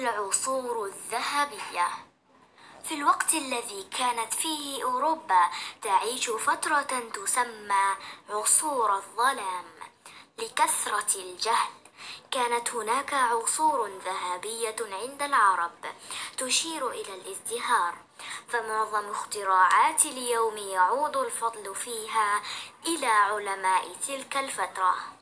العصور الذهبية. في الوقت الذي كانت فيه أوروبا تعيش فترة تسمى عصور الظلام. لكثرة الجهل كانت هناك عصور ذهبية عند العرب تشير إلى الازدهار. فمعظم اختراعات اليوم يعود الفضل فيها إلى علماء تلك الفترة.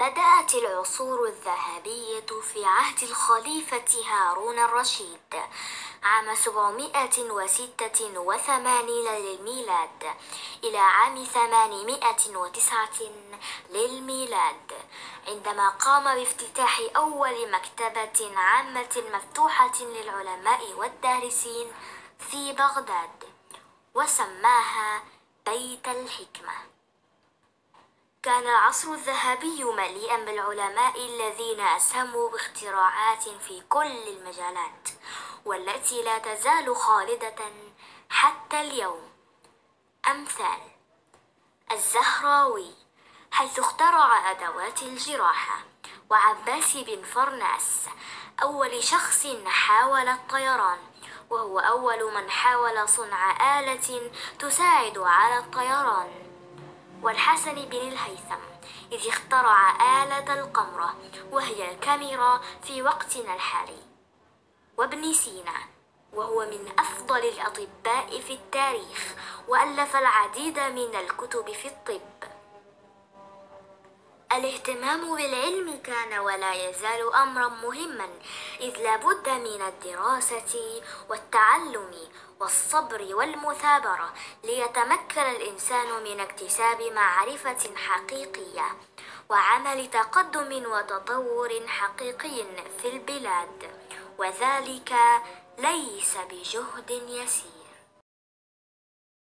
بدأت العصور الذهبية في عهد الخليفة هارون الرشيد عام 786 للميلاد إلى عام 809 للميلاد. عندما قام بافتتاح أول مكتبة عامة مفتوحة للعلماء والدارسين في بغداد وسماها بيت الحكمة. كان العصر الذهبي مليئا بالعلماء الذين أسهموا باختراعات في كل المجالات والتي لا تزال خالدة حتى اليوم. أمثال الزهراوي حيث اخترع أدوات الجراحة وعباس بن فرناس أول شخص حاول الطيران وهو أول من حاول صنع آلة تساعد على الطيران. والحسن بن الهيثم إذ اخترع آلة القمرة وهي الكاميرا في وقتنا الحالي. وابن سينا وهو من أفضل الأطباء في التاريخ وألف العديد من الكتب في الطب. الاهتمام بالعلم كان ولا يزال امرا مهما إذ لابد من الدراسة والتعلم والصبر والمثابرة ليتمكن الإنسان من اكتساب معرفة حقيقية وعمل تقدم وتطور حقيقي في البلاد وذلك ليس بجهد يسير.